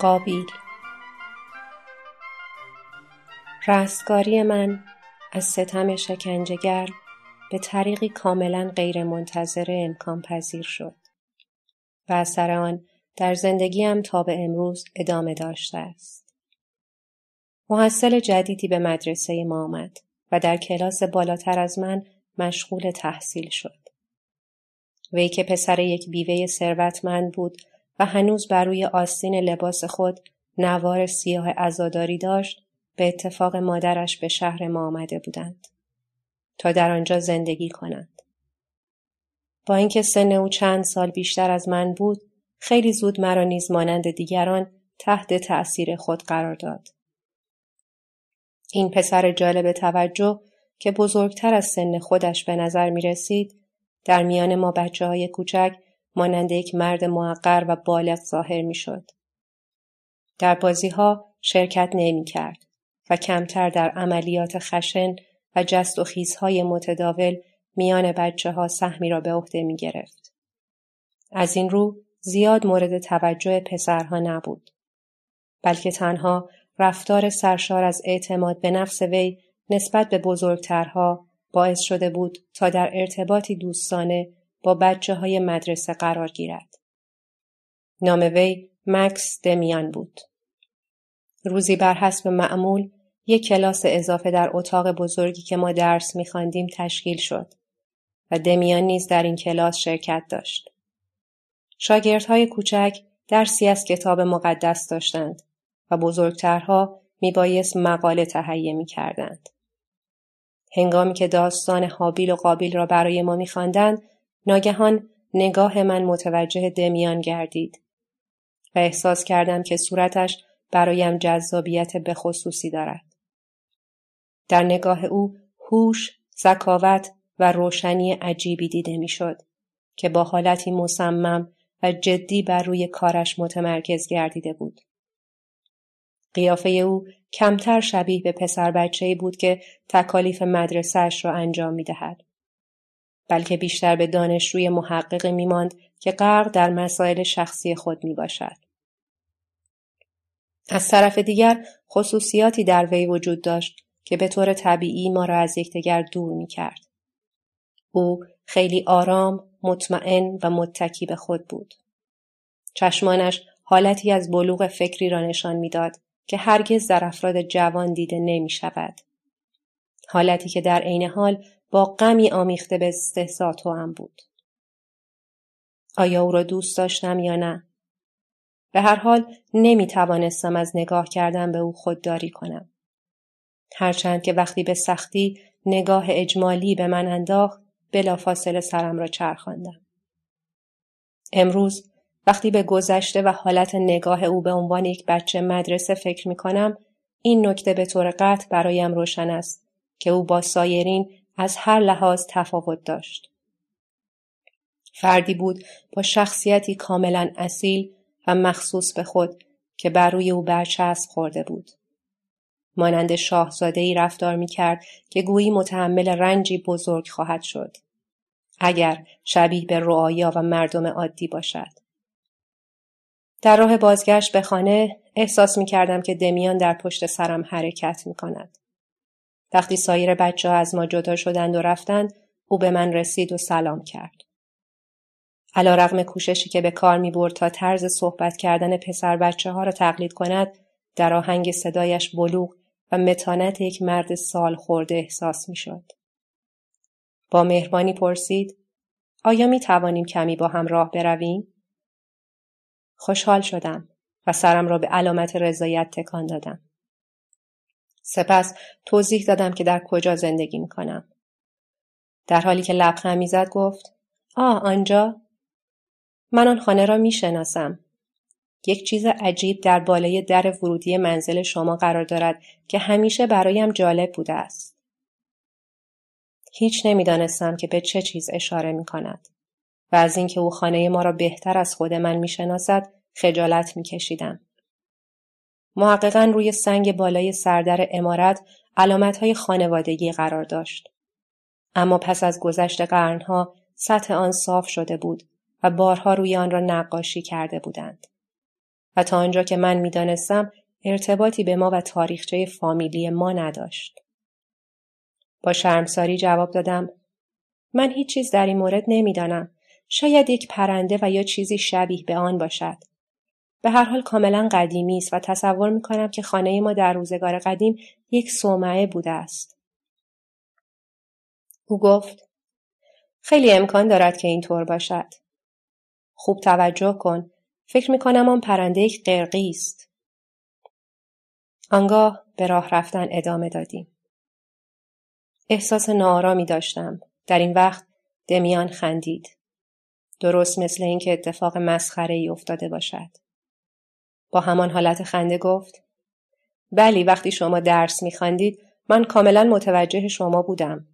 قابیل رستگاری من از ستم شکنجهگر به طریقی کاملا غیرمنتظره امکان پذیر شد و اثر آن در زندگیم تا به امروز ادامه داشته است. محصل جدیدی به مدرسه ما آمد و در کلاس بالاتر از من مشغول تحصیل شد. وی که پسر یک بیوه ثروتمند بود و هنوز بر روی آستین لباس خود نوار سیاه ازاداری داشت به اتفاق مادرش به شهر ما آمده بودند تا در آنجا زندگی کنند. با اینکه سن او چند سال بیشتر از من بود خیلی زود مرا نیز مانند دیگران تحت تأثیر خود قرار داد. این پسر جالب توجه که بزرگتر از سن خودش به نظر می رسید در میان ما بچه های کوچک مانند یک مرد معقر و بالغ ظاهر می شد. در بازی ها شرکت نمی کرد و کمتر در عملیات خشن و جست و خیزهای متداول میان بچه ها سهمی را به عهده می گرفت. از این رو زیاد مورد توجه پسرها نبود. بلکه تنها رفتار سرشار از اعتماد به نفس وی نسبت به بزرگترها باعث شده بود تا در ارتباطی دوستانه با بچه های مدرسه قرار گیرد. نام وی مکس دمیان بود. روزی بر حسب معمول یک کلاس اضافه در اتاق بزرگی که ما درس میخواندیم تشکیل شد و دمیان نیز در این کلاس شرکت داشت. شاگردهای کوچک درسی از کتاب مقدس داشتند و بزرگترها میبایست مقاله تهیه می‌کردند. هنگامی که داستان حابیل و قابیل را برای ما میخواندند ناگهان نگاه من متوجه دمیان گردید و احساس کردم که صورتش برایم جذابیت به خصوصی دارد. در نگاه او هوش، ذکاوت و روشنی عجیبی دیده می‌شد که با حالتی مصمم و جدی بر روی کارش متمرکز گردیده بود. قیافه او کمتر شبیه به پسر بچه بود که تکالیف مدرسهش را انجام می دهد. بلکه بیشتر به دانشجوی محقق می ماند که غرق در مسائل شخصی خود می باشد. از طرف دیگر خصوصیاتی در وی وجود داشت که به طور طبیعی ما را از یکدیگر دور می کرد. او خیلی آرام، مطمئن و متکی به خود بود. چشمانش حالتی از بلوغ فکری را نشان می‌داد که هرگز در افراد جوان دیده نمی شود. حالتی که در عین حال با غمی آمیخته به استحضا هم بود. آیا او را دوست داشتم یا نه؟ به هر حال نمی توانستم از نگاه کردن به او خودداری کنم. هرچند که وقتی به سختی نگاه اجمالی به من انداخت بلافاصله سرم را چرخاندم. امروز وقتی به گذشته و حالت نگاه او به عنوان یک بچه مدرسه فکر می کنم این نکته به طور قطع برایم روشن است که او با سایرین از هر لحاظ تفاوت داشت. فردی بود با شخصیتی کاملا اصیل و مخصوص به خود که بر روی او برچسب خورده بود. مانند شاهزاده ای رفتار می کرد که گویی متحمل رنجی بزرگ خواهد شد. اگر شبیه به رعایا و مردم عادی باشد. در راه بازگشت به خانه احساس می کردم که دمیان در پشت سرم حرکت می کند. وقتی سایر بچه ها از ما جدا شدند و رفتند او به من رسید و سلام کرد. علا رغم کوششی که به کار می برد تا طرز صحبت کردن پسر بچه ها را تقلید کند در آهنگ صدایش بلوغ و متانت یک مرد سال خورده احساس می شد. با مهربانی پرسید آیا می توانیم کمی با هم راه برویم؟ خوشحال شدم و سرم را به علامت رضایت تکان دادم. سپس توضیح دادم که در کجا زندگی می کنم. در حالی که لبخند می‌زد گفت آه آنجا من آن خانه را می شناسم. یک چیز عجیب در بالای در ورودی منزل شما قرار دارد که همیشه برایم جالب بوده است. هیچ نمی‌دانستم که به چه چیز اشاره می کند و از اینکه او خانه ما را بهتر از خود من می شناسد خجالت می کشیدم. محققا روی سنگ بالای سردر امارت علامت های خانوادگی قرار داشت. اما پس از گذشت قرنها سطح آن صاف شده بود و بارها روی آن را نقاشی کرده بودند. و تا آنجا که من می‌دانستم ارتباطی به ما و تاریخچه فامیلی ما نداشت. با شرمساری جواب دادم من هیچ چیز در این مورد نمی‌دانم. شاید یک پرنده و یا چیزی شبیه به آن باشد. به هر حال کاملا قدیمی است و تصور می کنم که خانه ما در روزگار قدیم یک صومعه بوده است. او گفت خیلی امکان دارد که اینطور باشد. خوب توجه کن. فکر می کنم آن پرنده یک قرقی است. آنگاه به راه رفتن ادامه دادیم. احساس ناآرامی داشتم. در این وقت دمیان خندید. درست مثل اینکه اتفاق مسخره ای افتاده باشد. با همان حالت خنده گفت بلی وقتی شما درس میخواندید من کاملا متوجه شما بودم.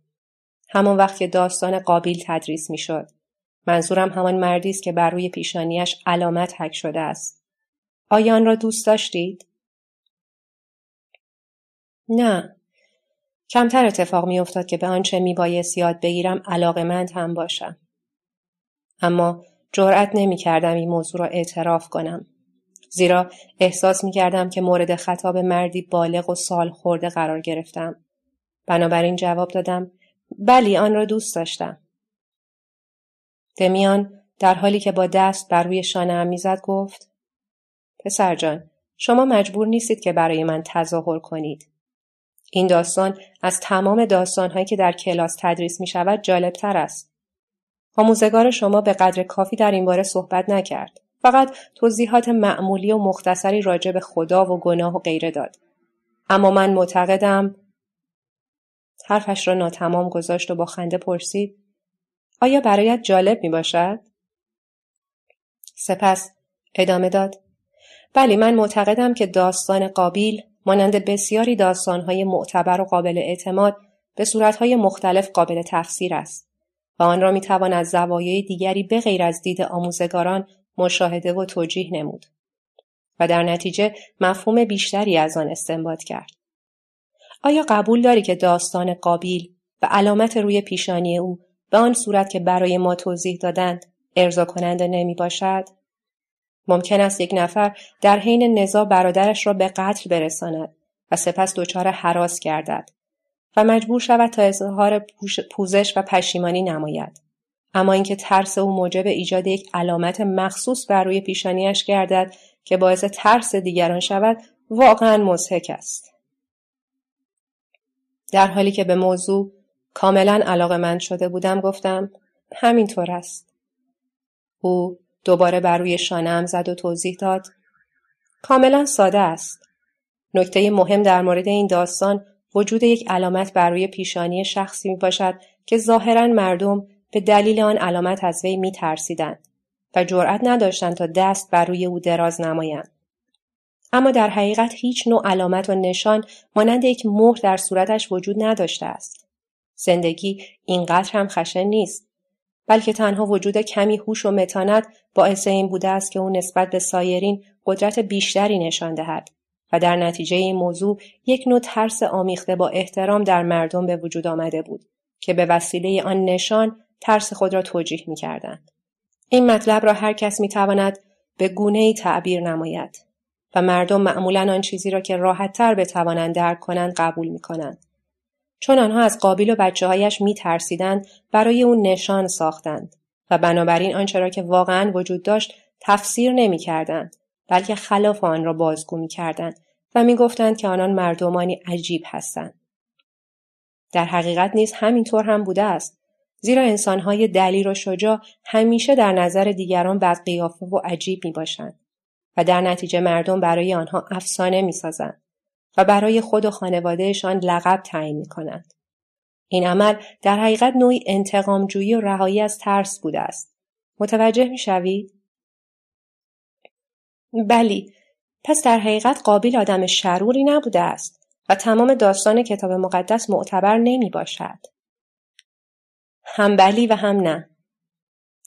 همان وقت که داستان قابیل تدریس می‌شد. منظورم همان مردی است که بر روی پیشانیش علامت حک شده است. آیا آن را دوست داشتید؟ نه. کمتر اتفاق میافتاد که به آنچه میبایست یاد بگیرم علاقمند هم باشم. اما جرأت نمی‌کردم این موضوع را اعتراف کنم. زیرا احساس می کردم که مورد خطاب مردی بالغ و سال خورده قرار گرفتم. بنابراین جواب دادم بلی آن را دوست داشتم. دمیان در حالی که با دست بر روی شانه هم می‌زد گفت پسر جان شما مجبور نیستید که برای من تظاهر کنید. این داستان از تمام داستانهایی که در کلاس تدریس می شود جالب تر است. آموزگار شما به قدر کافی در این باره صحبت نکرد. فقط توضیحات معمولی و مختصری راجع به خدا و گناه و غیره داد. اما من معتقدم حرفش را ناتمام گذاشت و با خنده پرسید آیا برایت جالب می باشد؟ سپس ادامه داد بلی من معتقدم که داستان قابیل مانند بسیاری داستانهای معتبر و قابل اعتماد به صورتهای مختلف قابل تفسیر است و آن را می توان از زوایای دیگری به غیر از دید آموزگاران مشاهده و توجیه نمود و در نتیجه مفهوم بیشتری از آن استنباط کرد. آیا قبول داری که داستان قابیل و علامت روی پیشانی او به آن صورت که برای ما توضیح دادند ارضا کننده نمی باشد؟ ممکن است یک نفر در حین نزا برادرش را به قتل برساند و سپس دچار حراس گردد و مجبور شود تا اظهار پوزش و پشیمانی نماید. اما اینکه ترس او موجب ایجاد یک علامت مخصوص بر روی پیشانیش گردد که باعث ترس دیگران شود واقعا مضحک است. در حالی که به موضوع کاملا علاقه من شده بودم گفتم همینطور است. او دوباره بر روی شانم زد و توضیح داد. کاملا ساده است. نکته مهم در مورد این داستان وجود یک علامت بر روی پیشانی شخصی می باشد که ظاهرا مردم به دلیل آن علامت از وی می ترسیدند و جرأت نداشتند تا دست بر روی او دراز نمایند. اما در حقیقت هیچ نوع علامت و نشان مانند یک مهر در صورتش وجود نداشته است. زندگی اینقدر هم خشن نیست بلکه تنها وجود کمی هوش و متانت باعث این بوده است که او نسبت به سایرین قدرت بیشتری نشان دهد و در نتیجه این موضوع یک نوع ترس آمیخته با احترام در مردم به وجود آمده بود که به وسیله آن نشان ترس خود را توجیه می کردند. این مطلب را هر کس می تواند به گونه ای تعبیر نماید و مردم معمولا آن چیزی را که راحت تر بتوانند درک کنند قبول می کنند. چون آنها از قابل و بچه هایش می ترسیدند برای اون نشان ساختند و بنابراین آنچه را که واقعا وجود داشت تفسیر نمی کردند بلکه خلاف آن را بازگو می کردند و می گفتند که آنان مردمانی عجیب هستند. در حقیقت نیز همینطور هم بوده است زیرا انسانهای دلیر و شجاع همیشه در نظر دیگران بد قیافه و عجیب می باشند و در نتیجه مردم برای آنها افسانه می سازند و برای خود و خانوادهشان لقب تعیین می کنند. این عمل در حقیقت نوعی انتقامجویی و رهایی از ترس بوده است. متوجه می شوید؟ بلی، پس در حقیقت قابل آدم شروری نبوده است و تمام داستان کتاب مقدس معتبر نمی باشد. هم بلی و هم نه.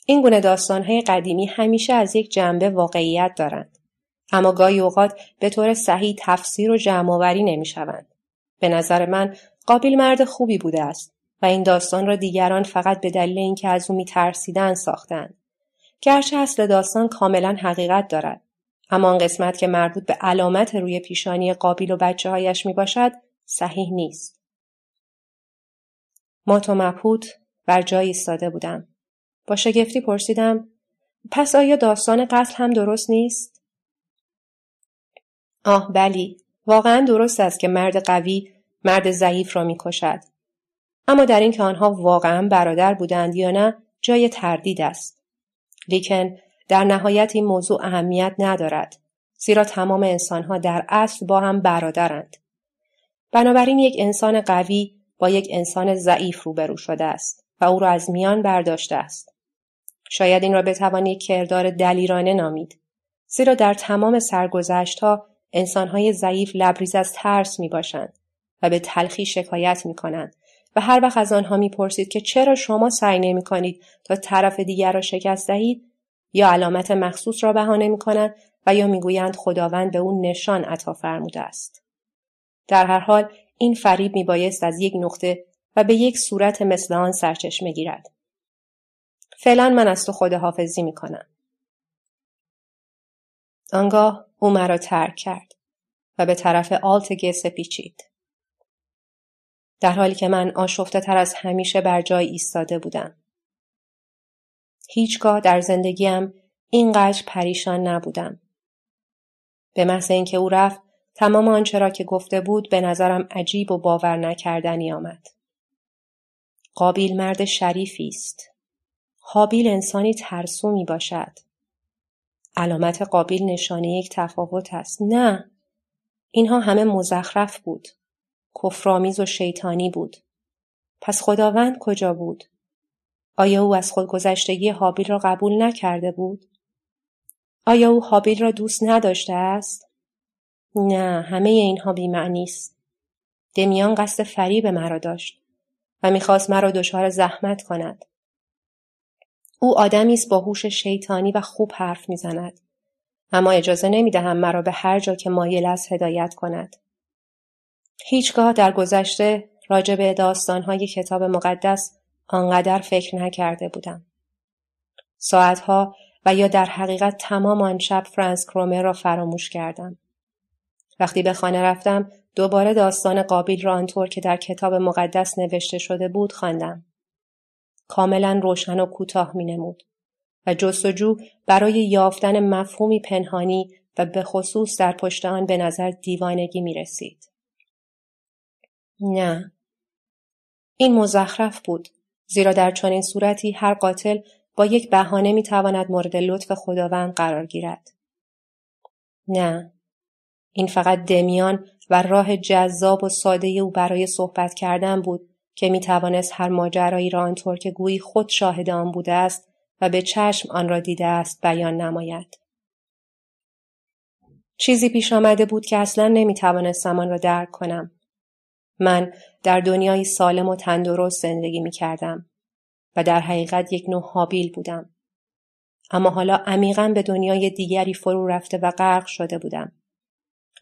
این گونه داستانهای قدیمی همیشه از یک جنبه واقعیت دارند. اما گاهی اوقات به طور صحیح تفسیر و جمعآوری نمی‌شوند. به نظر من قابل مرد خوبی بوده است و این داستان را دیگران فقط به دلیل اینکه از او میترسیدند ساختند. گرچه اصل داستان کاملا حقیقت دارد اما آن قسمت که مربوط به علامت روی پیشانی قابیل و بچه هایش می باشد صحیح نیست. مات و مبهوت بر جای ایستاده بودم. با شگفتی پرسیدم پس آیا داستان قتل هم درست نیست؟ آه بلی واقعا درست است که مرد قوی مرد ضعیف را می‌کشد اما در اینکه آنها واقعا برادر بودند یا نه جای تردید است لیکن در نهایت این موضوع اهمیت ندارد زیرا تمام انسانها در اصل با هم برادرند بنابراین یک انسان قوی با یک انسان ضعیف روبرو شده است و او را از میان برداشته است شاید این را بتوانی کردار دلیرانه نامید زیرا در تمام سرگذشتها انسانهای ضعیف لبریز از ترس می باشند و به تلخی شکایت می کنند و هر وقت از آنها می‌پرسید که چرا شما سعی نمی کنید تا طرف دیگر را شکست دهید یا علامت مخصوص را بهانه می کنند و یا می‌گویند خداوند به او نشان عطا فرموده است. در هر حال این فریب می بایست از یک نقطه و به یک صورت مثل آن سرچشمه گیرد. فعلا من از تو خداحافظی می کنم. آنگاه او مرا ترک کرد و به طرف آلت گسه پیچید. در حالی که من آشفته تر از همیشه بر جای ایستاده بودم. هیچگاه در زندگیم اینقدر پریشان نبودم. به محض اینکه او رفت تمام آنچه را که گفته بود به نظرم عجیب و باور نکردنی آمد. قابیل مرد شریفی است. حابیل انسانی ترسو می باشد. علامت قابیل نشانه یک تفاوت است. نه. اینها همه مزخرف بود. کفرآمیز و شیطانی بود. پس خداوند کجا بود؟ آیا او از خودگذشتگی حابیل را قبول نکرده بود؟ آیا او حابیل را دوست نداشته است؟ نه همه اینها بیمعنی است. دمیان قصد فریب مرا داشت و می‌خواست مرا دچار زحمت کند. او آدمی است با هوش شیطانی و خوب حرف می‌زند اما اجازه نمی‌دهم مرا به هر جا که مایل است هدایت کند هیچگاه در گذشته راجع به داستانهای کتاب مقدس آنقدر فکر نکرده بودم. ساعتها و یا در حقیقت تمام آن شب فرانس کرومر را فراموش کردم. وقتی به خانه رفتم دوباره داستان قابیل را آنطور که در کتاب مقدس نوشته شده بود خواندم. کاملا روشن و کوتاه می نمود و جستجو برای یافتن مفهومی پنهانی و به خصوص در پشت آن به نظر دیوانگی می رسید. نه. این مزخرف بود. زیرا در چنین صورتی هر قاتل با یک بهانه می تواند مورد لطف خداوند قرار گیرد. نه. این فقط دمیان و راه جذاب و ساده او برای صحبت کردن بود که می توانست هر ماجرایی را آنطور که گویی خود شاهد آن بوده است و به چشم آن را دیده است بیان نماید. چیزی پیش آمده بود که اصلا نمی توانستم آن را درک کنم. من در دنیای سالم و تندرست زندگی می کردم و در حقیقت یک نوع حابیل بودم. اما حالا عمیقا به دنیای دیگری فرو رفته و غرق شده بودم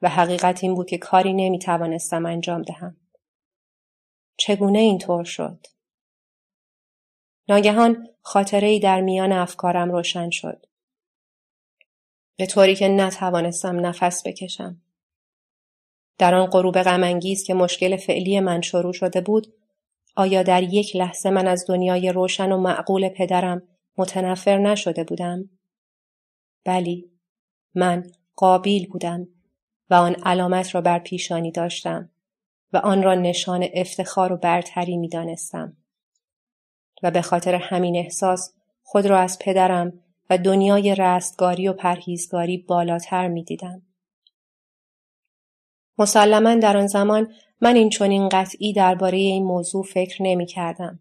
و حقیقت این بود که کاری نمی توانستم انجام دهم. چگونه اینطور شد؟ ناگهان خاطره ای در میان افکارم روشن شد. به طوری که نتوانستم نفس بکشم. در آن غروب غمانگیز که مشکل فعلی من شروع شده بود آیا در یک لحظه من از دنیای روشن و معقول پدرم متنفر نشده بودم؟ بلی من قابیل بودم و آن علامت را بر پیشانی داشتم و آن را نشان افتخار و برتری می دانستم. و به خاطر همین احساس خود را از پدرم و دنیای رستگاری و پرهیزگاری بالاتر می دیدم. مسلما در آن زمان من این چنین قطعی درباره این موضوع فکر نمی کردم.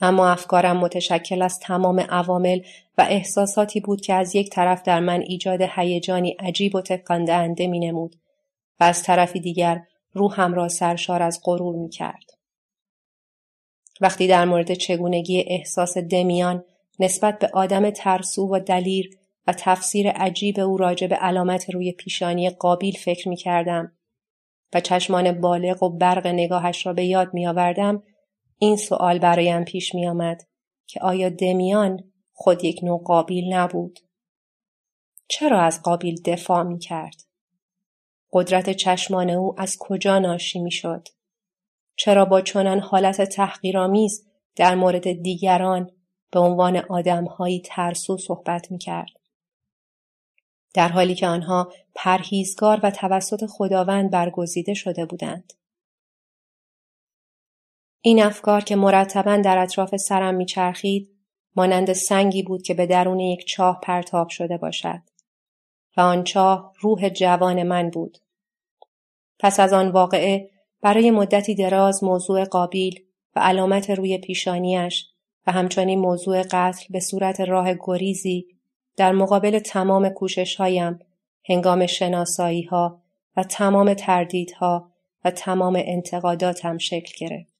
اما افکارم متشکل از تمام عوامل و احساساتی بود که از یک طرف در من ایجاد هیجانی عجیب و تکان می نمود و از طرفی دیگر روحم را سرشار از غرور می کرد. وقتی در مورد چگونگی احساس دمیان نسبت به آدم ترسو و دلیر و تفسیر عجیب او راجع به علامت روی پیشانی قابیل فکر می کردم و چشمان بالغ و برق نگاهش را به یاد می آوردم این سوال برایم پیش می آمد که آیا دمیان خود یک نوع قابیل نبود؟ چرا از قابیل دفاع می کرد؟ قدرت چشمان او از کجا ناشی می شد؟ چرا با چنان حالت تحقیرآمیز در مورد دیگران به عنوان آدمهایی ترسو صحبت می کرد؟ در حالی که آنها پرهیزگار و توسط خداوند برگزیده شده بودند. این افکار که مرتبا در اطراف سرم میچرخید مانند سنگی بود که به درون یک چاه پرتاب شده باشد و آن چاه روح جوان من بود پس از آن واقعه برای مدتی دراز موضوع قابیل و علامت روی پیشانیش و همچنین موضوع قتل به صورت راه گریزی در مقابل تمام کوشش هایم هنگام شناسایی ها و تمام تردیدها و تمام انتقاداتم شکل گرفت.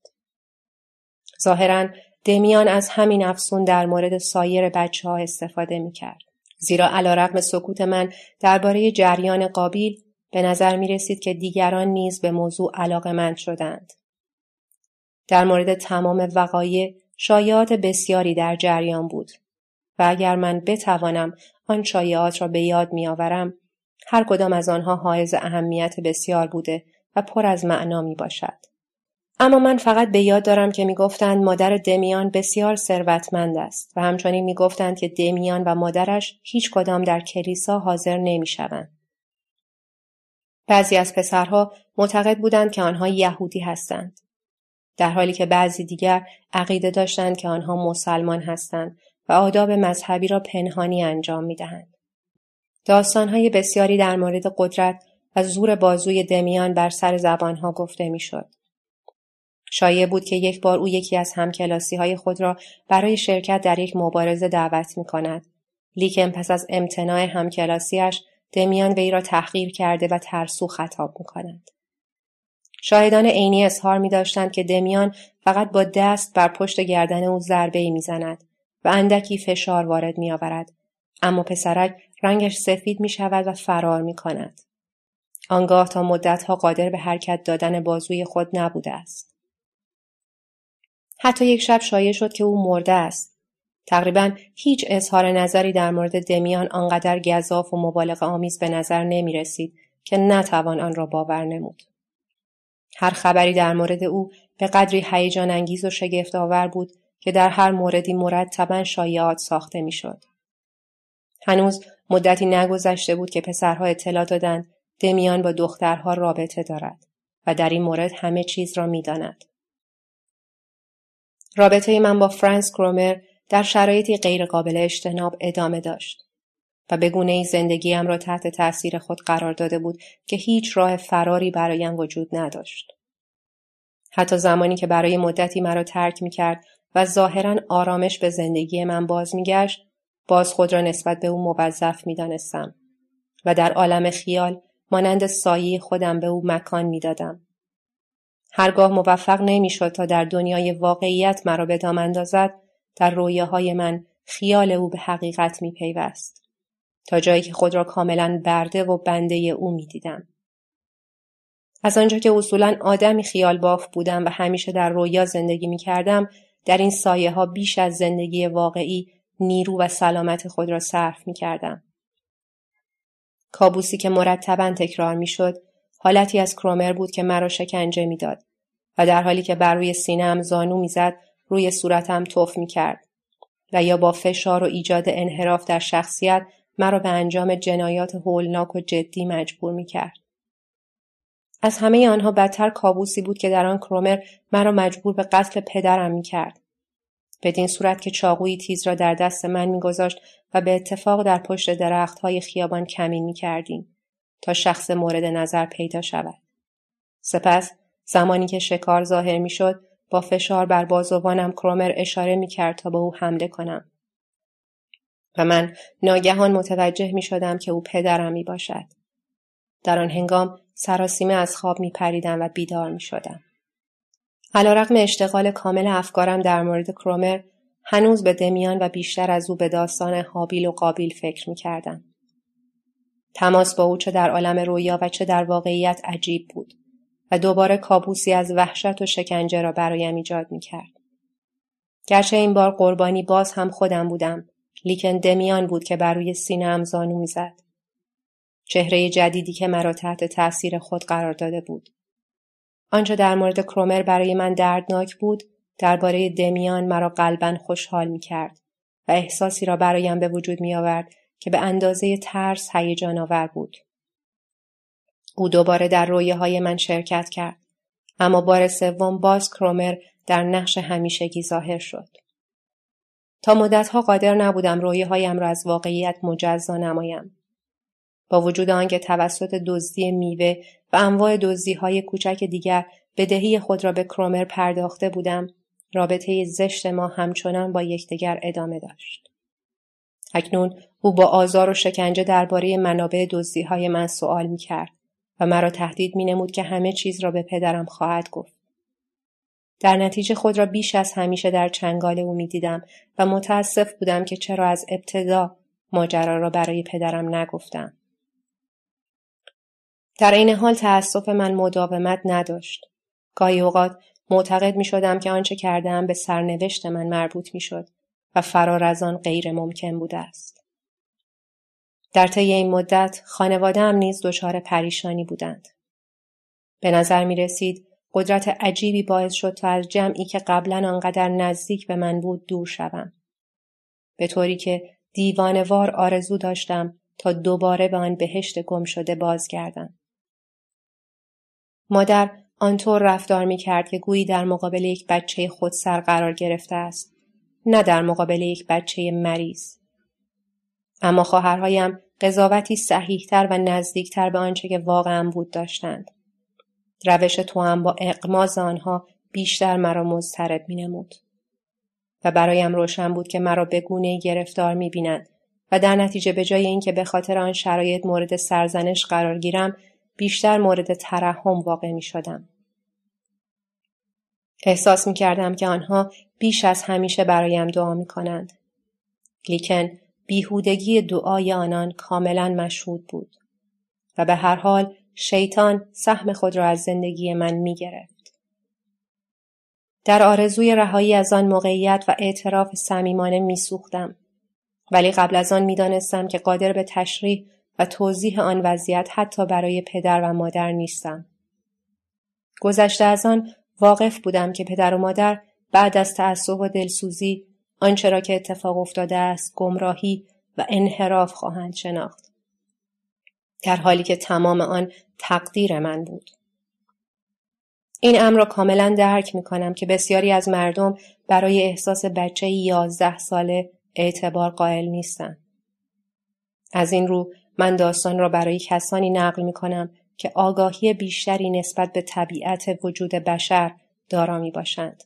ظاهرا دمیان از همین افسون در مورد سایر بچه ها استفاده می کرد. زیرا علا رقم سکوت من درباره جریان قابیل به نظر می رسید که دیگران نیز به موضوع علاقه من شدند. در مورد تمام وقایع شایعات بسیاری در جریان بود و اگر من بتوانم آن شایعات را به یاد میآورم هر کدام از آنها حائز اهمیت بسیار بوده و پر از معنا می باشد. اما من فقط به یاد دارم که می‌گفتند مادر دمیان بسیار ثروتمند است و همچنین می‌گفتند که دمیان و مادرش هیچ کدام در کلیسا حاضر نمی‌شوند. بعضی از پسرها معتقد بودند که آنها یهودی هستند. در حالی که بعضی دیگر عقیده داشتند که آنها مسلمان هستند و آداب مذهبی را پنهانی انجام می دهند. داستانهای بسیاری در مورد قدرت و زور بازوی دمیان بر سر زبانها گفته می شد. شایع بود که یک بار او یکی از همکلاسی های خود را برای شرکت در یک مبارزه دعوت می کند. لیکن پس از امتناع همکلاسیش دمیان وی را تحقیر کرده و ترسو خطاب می کند. شاهدان عینی اظهار می داشتند که دمیان فقط با دست بر پشت گردن او ضربه می زند و اندکی فشار وارد می آورد. اما پسرک رنگش سفید می شود و فرار می کند. آنگاه تا مدتها قادر به حرکت دادن بازوی خود نبوده است. حتی یک شب شایع شد که او مرده است. تقریبا هیچ اظهار نظری در مورد دمیان آنقدر گذاف و مبالغ آمیز به نظر نمی رسید که نتوان آن را باور نمود. هر خبری در مورد او به قدری هیجان انگیز و شگفت آور بود که در هر موردی مرتبا شایعات ساخته می‌شد. هنوز مدتی نگذشته بود که پسرها اطلاع دادند دمیان با دخترها رابطه دارد و در این مورد همه چیز را می‌داند. رابطه من با فرانس کرومر در شرایطی غیرقابل اجتناب ادامه داشت و به گونه ای زندگیم را تحت تاثیر خود قرار داده بود که هیچ راه فراری برایم وجود نداشت. حتی زمانی که برای مدتی مرا ترک می کرد و ظاهرا آرامش به زندگی من باز میگشت باز خود را نسبت به او موظف می‌دانستم و در عالم خیال مانند سایه خودم به او مکان می‌دادم هرگاه موفق نمی‌شد تا در دنیای واقعیت مرا به دام اندازد در رویاهای من خیال او به حقیقت میپیوست. تا جایی که خود را کاملا برده و بنده او می‌دیدم. از آنجا که اصولا آدمی خیال باف بودم و همیشه در رویا زندگی می کردم در این سایه ها بیش از زندگی واقعی نیرو و سلامت خود را صرف می کردم. کابوسی که مرتبا تکرار می شد حالتی از کرومر بود که مرا شکنجه می‌داد. و در حالی که بر روی سینهام زانو می‌زد روی صورتم توف می کرد و یا با فشار و ایجاد انحراف در شخصیت مرا به انجام جنایات هولناک و جدی مجبور می کرد. از همه آنها بدتر کابوسی بود که در آن کرومر مرا مجبور به قتل پدرم می کرد. بدین صورت که چاقوی تیز را در دست من میگذاشت و به اتفاق در پشت درخت های خیابان کمین می کردیم تا شخص مورد نظر پیدا شود. سپس زمانی که شکار ظاهر می شد با فشار بر بازوانم کرومر اشاره می کرد تا به او حمله کنم. و من ناگهان متوجه می شدم که او پدرم می باشد. در آن هنگام سراسیمه از خواب می پریدم و بیدار می شدم. علا رقم اشتغال کامل افکارم در مورد کرومر هنوز به دمیان و بیشتر از او به داستان حابیل و قابیل فکر می کردم. تماس با او چه در عالم رویا و چه در واقعیت عجیب بود و دوباره کابوسی از وحشت و شکنجه را برایم ایجاد می کرد. گرچه این بار قربانی باز هم خودم بودم لیکن دمیان بود که بر روی سینه زانو می‌زد چهره جدیدی که مرا تحت تاثیر خود قرار داده بود. آنچه در مورد کرومر برای من دردناک بود درباره دمیان مرا قلبا خوشحال می کرد و احساسی را برایم به وجود می آورد که به اندازه ترس هیجان آور بود. او دوباره در رویه های من شرکت کرد اما بار سوم باز کرومر در نقش همیشگی ظاهر شد. تا مدتها قادر نبودم رویه هایم را از واقعیت مجزا نمایم. با وجود آنکه توسط دزدی میوه و انواع دزدی های کوچک دیگر بدهی خود را به کرومر پرداخته بودم رابطه زشت ما همچنان با یکدیگر ادامه داشت اکنون او با آزار و شکنجه درباره منابع دزدی های من سوال می کرد و مرا تهدید می نمود که همه چیز را به پدرم خواهد گفت. در نتیجه خود را بیش از همیشه در چنگال او می دیدم و متاسف بودم که چرا از ابتدا ماجرا را برای پدرم نگفتم. در این حال تأسف من مداومت نداشت. گاهی اوقات معتقد می شدم که آنچه کردم به سرنوشت من مربوط می شد و فرار از آن غیر ممکن بوده است. در طی این مدت خانواده هم نیز دچار پریشانی بودند. به نظر می رسید قدرت عجیبی باعث شد تا از جمعی که قبلا آنقدر نزدیک به من بود دور شوم. به طوری که دیوانوار آرزو داشتم تا دوباره به آن بهشت گم شده بازگردم. مادر آنطور رفتار می کرد که گویی در مقابل یک بچه خودسر قرار گرفته است نه در مقابل یک بچه مریض اما خواهرهایم قضاوتی صحیحتر و نزدیکتر به آنچه که واقعا بود داشتند روش تو هم با اقماز آنها بیشتر مرا مضطرب می نمود. و برایم روشن بود که مرا به گونه گرفتار می بینند و در نتیجه به جای اینکه به خاطر آن شرایط مورد سرزنش قرار گیرم بیشتر مورد ترحم واقع می شدم. احساس می کردم که آنها بیش از همیشه برایم دعا می کنند. لیکن بیهودگی دعای آنان کاملا مشهود بود و به هر حال شیطان سهم خود را از زندگی من می گرفت. در آرزوی رهایی از آن موقعیت و اعتراف صمیمانه می سوختم. ولی قبل از آن می دانستم که قادر به تشریح و توضیح آن وضعیت حتی برای پدر و مادر نیستم. گذشته از آن واقف بودم که پدر و مادر بعد از تعصب و دلسوزی آنچه را که اتفاق افتاده است گمراهی و انحراف خواهند شناخت. در حالی که تمام آن تقدیر من بود. این امر را کاملا درک می کنم که بسیاری از مردم برای احساس بچه یازده ساله اعتبار قائل نیستند. از این رو من داستان را برای کسانی نقل می کنم که آگاهی بیشتری نسبت به طبیعت وجود بشر دارا می باشند.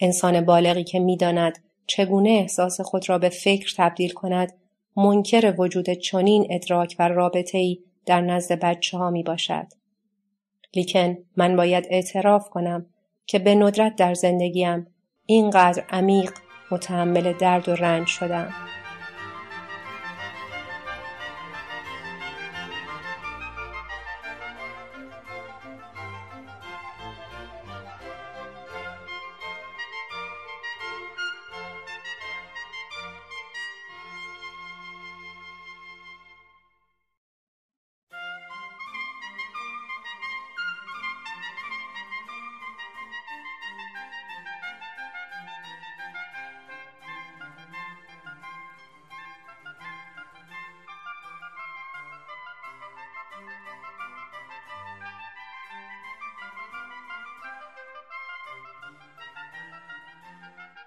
انسان بالغی که می‌داند چگونه احساس خود را به فکر تبدیل کند منکر وجود چنین ادراک و رابطه ای در نزد بچه ها می باشد. لیکن من باید اعتراف کنم که به ندرت در زندگیم اینقدر عمیق متحمل درد و رنج شدم.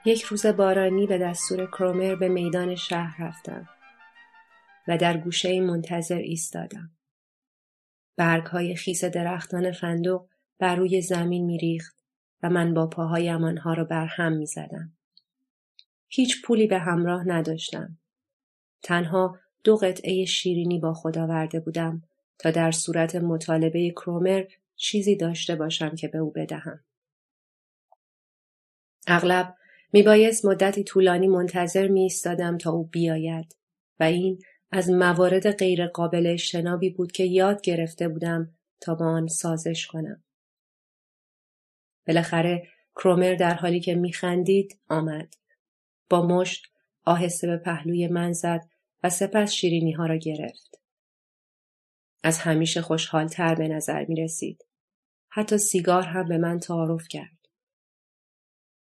یک روز بارانی به دستور کرومر به میدان شهر رفتم و در گوشه منتظر ایستادم. برگ های خیس درختان فندق بر روی زمین میریخت و من با پاهایم آنها را بر هم می زدم. هیچ پولی به همراه نداشتم. تنها دو قطعه شیرینی با خود آورده بودم تا در صورت مطالبه کرومر چیزی داشته باشم که به او بدهم. اغلب میبایست مدتی طولانی منتظر می ایستادم تا او بیاید و این از موارد غیرقابل اجتنابی بود که یاد گرفته بودم تا با آن سازش کنم. بالاخره کرومر در حالی که میخندید آمد. با مشت آهسته به پهلوی من زد و سپس شیرینی ها را گرفت. از همیشه خوشحالتر به نظر می رسید. حتی سیگار هم به من تعارف کرد.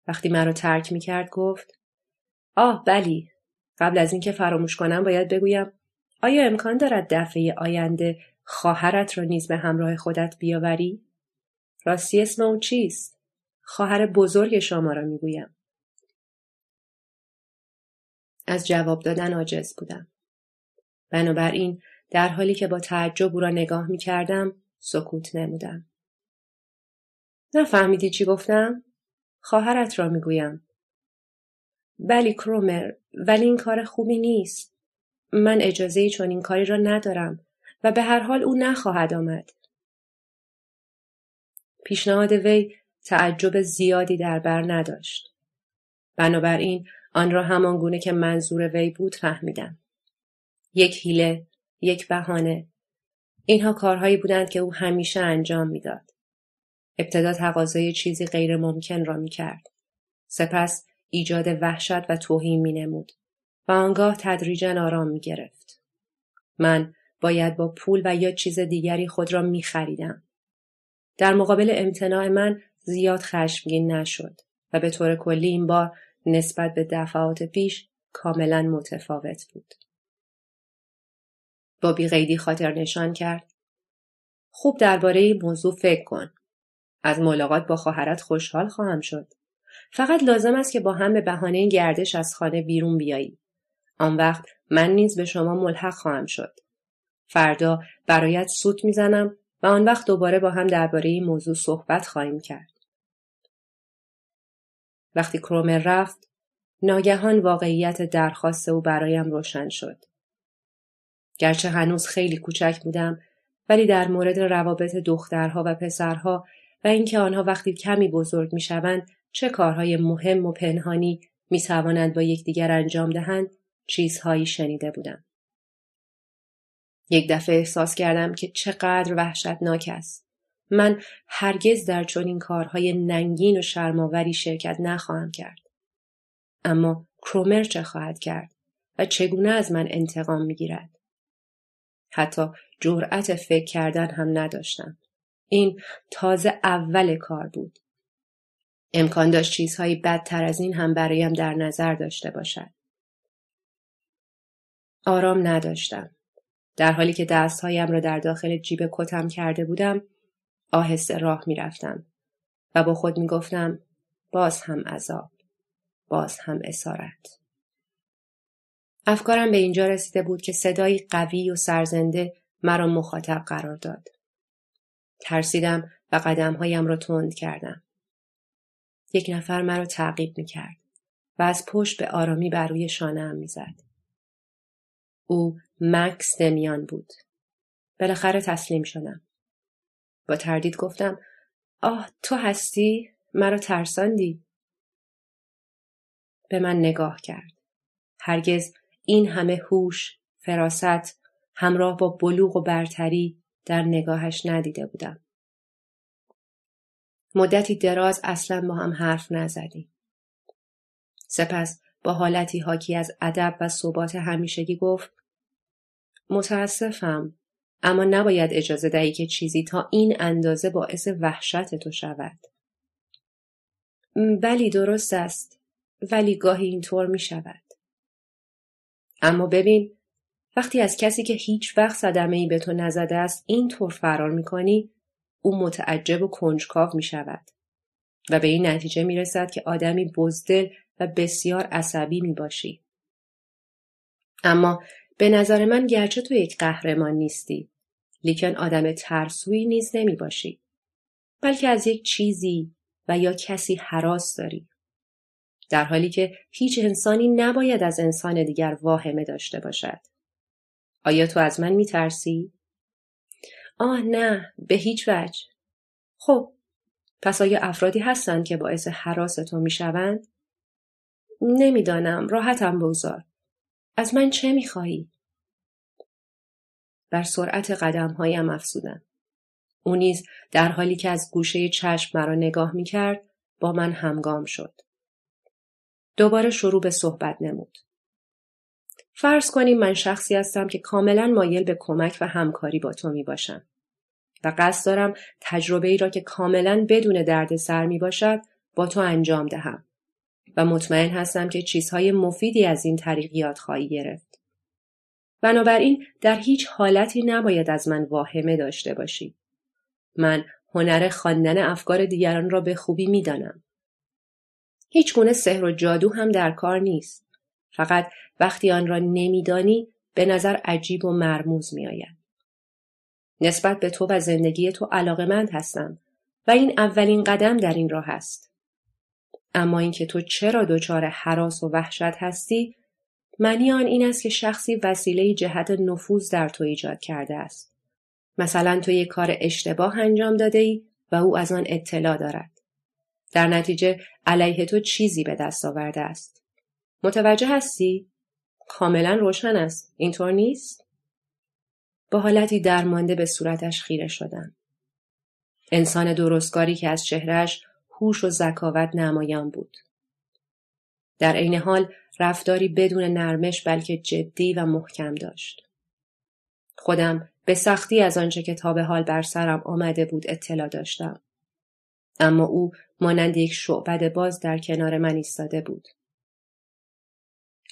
وقتی مرا ترک می کرد گفت آه بلی قبل از اینکه فراموش کنم باید بگویم آیا امکان دارد دفعه آینده خواهرت را نیز به همراه خودت بیاوری؟ راستی اسم اون چیست؟ خواهر بزرگ شما را می‌گویم. از جواب دادن عاجز بودم. بنابراین در حالی که با تعجب او را نگاه می کردم سکوت نمودم. نفهمیدی چی گفتم؟ خواهرت را می‌گویم. بلی کرومر ولی این کار خوبی نیست. من اجازه چون این کاری را ندارم و به هر حال او نخواهد آمد. پیشنهاد وی تعجب زیادی در بر نداشت. بنابراین آن را همان گونه که منظور وی بود فهمیدم. یک حیله، یک بهانه. اینها کارهایی بودند که او همیشه انجام می‌داد. ابتدا تقاضای چیزی غیر ممکن را می کرد. سپس ایجاد وحشت و توهین می نمود و آنگاه تدریجا آرام می گرفت. من باید با پول و یا چیز دیگری خود را می خریدم. در مقابل امتناع من زیاد خشمگین نشد و به طور کلی این بار نسبت به دفعات پیش کاملا متفاوت بود. با بیقیدی خاطر نشان کرد. خوب درباره این موضوع فکر کن. از ملاقات با خواهرت خوشحال خواهم شد. فقط لازم است که با هم به بهانه گردش از خانه بیرون بیایی. آن وقت من نیز به شما ملحق خواهم شد. فردا برایت سوت می‌زنم و آن وقت دوباره با هم درباره این موضوع صحبت خواهیم کرد. وقتی کرومر رفت، ناگهان واقعیت درخواست او برایم روشن شد. گرچه هنوز خیلی کوچک بودم ولی در مورد روابط دخترها و پسرها و اینکه آنها وقتی کمی بزرگ می‌شوند چه کارهای مهم و پنهانی می توانند با یکدیگر انجام دهند چیزهایی شنیده بودم. یک دفعه احساس کردم که چقدر وحشتناک است. من هرگز در چنین کارهای ننگین و شرماوری شرکت نخواهم کرد. اما کرومر چه خواهد کرد و چگونه از من انتقام می‌گیرد؟ حتی جرأت فکر کردن هم نداشتم. این تازه اول کار بود. امکان داشت چیزهایی بدتر از این هم برایم در نظر داشته باشد. آرام نداشتم. در حالی که دستهایم را در داخل جیب کتم کرده بودم، آهسته راه می‌رفتم و با خود می‌گفتم باز هم عذاب، باز هم اسارت. افکارم به اینجا رسیده بود که صدایی قوی و سرزنده مرا مخاطب قرار داد. ترسیدم و قدمهایم را تند کردم. یک نفر مرا تعقیب می کرد و از پشت به آرامی بر روی شانه می زد. او مکس دمیان بود. بالاخره تسلیم شدم. با تردید گفتم آه تو هستی؟ مرا ترساندی؟ به من نگاه کرد. هرگز این همه هوش، فراست، همراه با بلوغ و برتری در نگاهش ندیده بودم. مدتی دراز اصلا با هم حرف نزدیم. سپس با حالتی حاکی از ادب و ثبات همیشگی گفت متاسفم اما نباید اجازه دهی که چیزی تا این اندازه باعث وحشت تو شود. ولی درست است. ولی گاهی اینطور می شود. اما ببین وقتی از کسی که هیچ وقت صدمه ای به تو نزده است اینطور فرار می کنی او متعجب و کنجکاو می شود و به این نتیجه می رسد که آدمی بزدل و بسیار عصبی می باشی. اما به نظر من گرچه تو یک قهرمان نیستی لیکن آدم ترسویی نیز نمی باشی. بلکه از یک چیزی و یا کسی حراس داری. در حالی که هیچ انسانی نباید از انسان دیگر واهمه داشته باشد. آیا تو از من می ترسی؟ آه نه به هیچ وجه. خب پس آیا افرادی هستند که باعث حراس تو می شوند؟ نمی‌دانم راحتم بگذار. از من چه می خواهی؟ بر سرعت قدمهایم افزودم. او نیز در حالی که از گوشه چشم مرا نگاه می کرد با من همگام شد. دوباره شروع به صحبت نمود. فرض کنیم من شخصی هستم که کاملا مایل به کمک و همکاری با تو می باشم. و قصد دارم تجربه ای را که کاملا بدون درد سر می باشد با تو انجام دهم. و مطمئن هستم که چیزهای مفیدی از این طریق یاد خواهی گرفت. بنابراین در هیچ حالتی نباید از من واهمه داشته باشی. من هنر خواندن افکار دیگران را به خوبی می‌دانم. هیچ گونه سحر و جادو هم در کار نیست. فقط وقتی آن را نمیدانی به نظر عجیب و مرموز می آید. نسبت به تو و زندگی تو علاقمند هستم و این اولین قدم در این راه است. اما اینکه تو چرا دچار حراس و وحشت هستی معنی آن این است که شخصی وسیله جهت نفوذ در تو ایجاد کرده است. مثلا تو یک کار اشتباه انجام داده ای و او از آن اطلاع دارد. در نتیجه علیه تو چیزی به دست آورده است. متوجه هستی؟ کاملا روشن است. اینطور نیست؟ با حالتی درمانده به صورتش خیره شدم. انسان درستکاری که از چهرش هوش و ذکاوت نمایان بود. در عین حال رفتاری بدون نرمش بلکه جدی و محکم داشت. خودم به سختی از آنچه که تا به حال بر سرم آمده بود اطلاع داشتم. اما او مانند یک شعبد باز در کنار من ایستاده بود.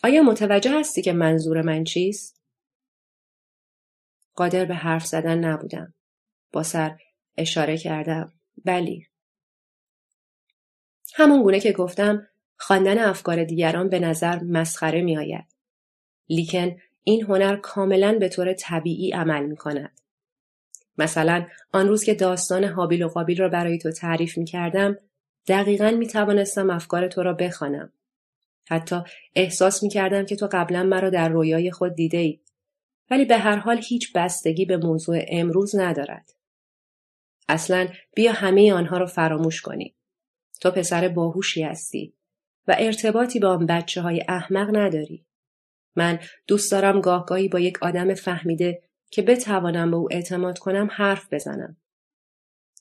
آیا متوجه هستی که منظور من چیست؟ قادر به حرف زدن نبودم. با سر اشاره کردم. بلی. همون گونه که گفتم خواندن افکار دیگران به نظر مسخره می آید. لیکن این هنر کاملا به طور طبیعی عمل می کند. مثلا آن روز که داستان حابیل و قابیل را برای تو تعریف می کردم دقیقا می توانستم افکار تو را بخوانم. حتی احساس می کردم که تو قبلا مرا در رویای خود دیده ای. ولی به هر حال هیچ بستگی به موضوع امروز ندارد. اصلا بیا همه آنها را فراموش کنیم. تو پسر باهوشی هستی و ارتباطی با آن بچه های احمق نداری. من دوست دارم گاهگاهی با یک آدم فهمیده که بتوانم به او اعتماد کنم حرف بزنم.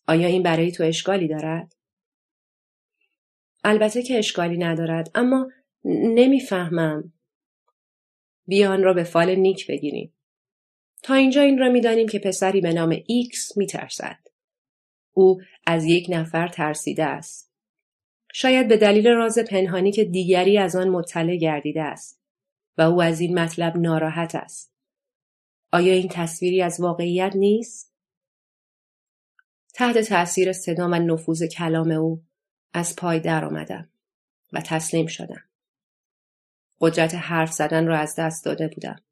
آیا این برای تو اشکالی دارد؟ البته که اشکالی ندارد اما نمی‌فهمم. بیان را به فال نیک بگیریم. تا اینجا این را می‌دانیم که پسری به نام ایکس میترسد. او از یک نفر ترسیده است. شاید به دلیل راز پنهانی که دیگری از آن مطلع گردیده است و او از این مطلب ناراحت است. آیا این تصویری از واقعیت نیست؟ تحت تأثیر صدا و نفوذ کلام او از پای در آمدم و تسلیم شدم. قدرت حرف زدن را از دست داده بودم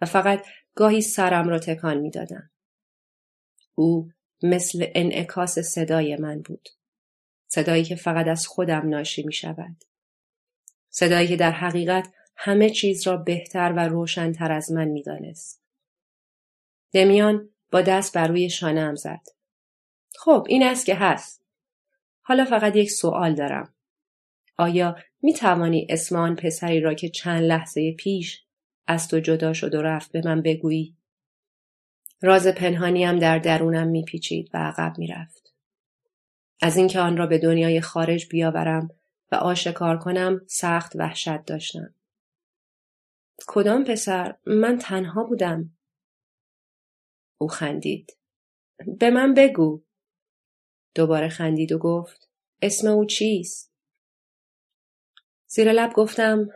و فقط گاهی سرم را تکان می دادم. او مثل انعکاس صدای من بود. صدایی که فقط از خودم ناشی می شود. صدایی که در حقیقت همه چیز را بهتر و روشنتر از من می دانست. دمیان با دست بر روی شانه زد. خب این است که هست. حالا فقط یک سوال دارم. آیا می توانی اسم آن پسری را که چند لحظه پیش از تو جدا شد و رفت به من بگویی؟ راز پنهانیم در درونم میپیچید و عقب می‌رفت. از اینکه آن را به دنیای خارج بیاورم و آشکار کنم سخت وحشت داشتم. کدام پسر؟ من تنها بودم. او خندید. به من بگو. دوباره خندید و گفت اسم او چیست؟ زیر لب گفتم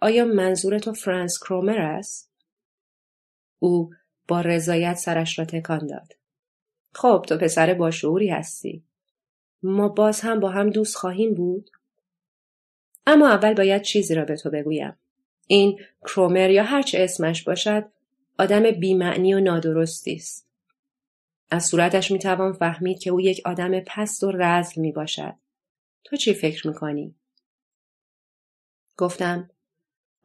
آیا منظور تو فرانس کرومر است؟ او با رضایت سرش را تکان داد. خب تو پسر باشعوری هستی. ما باز هم با هم دوست خواهیم بود؟ اما اول باید چیزی را به تو بگویم. این کرومر یا هرچه اسمش باشد آدم بیمعنی و نادرستی است. از صورتش می‌توان فهمید که او یک آدم پست و رزل می باشد. تو چی فکر می‌کنی؟ گفتم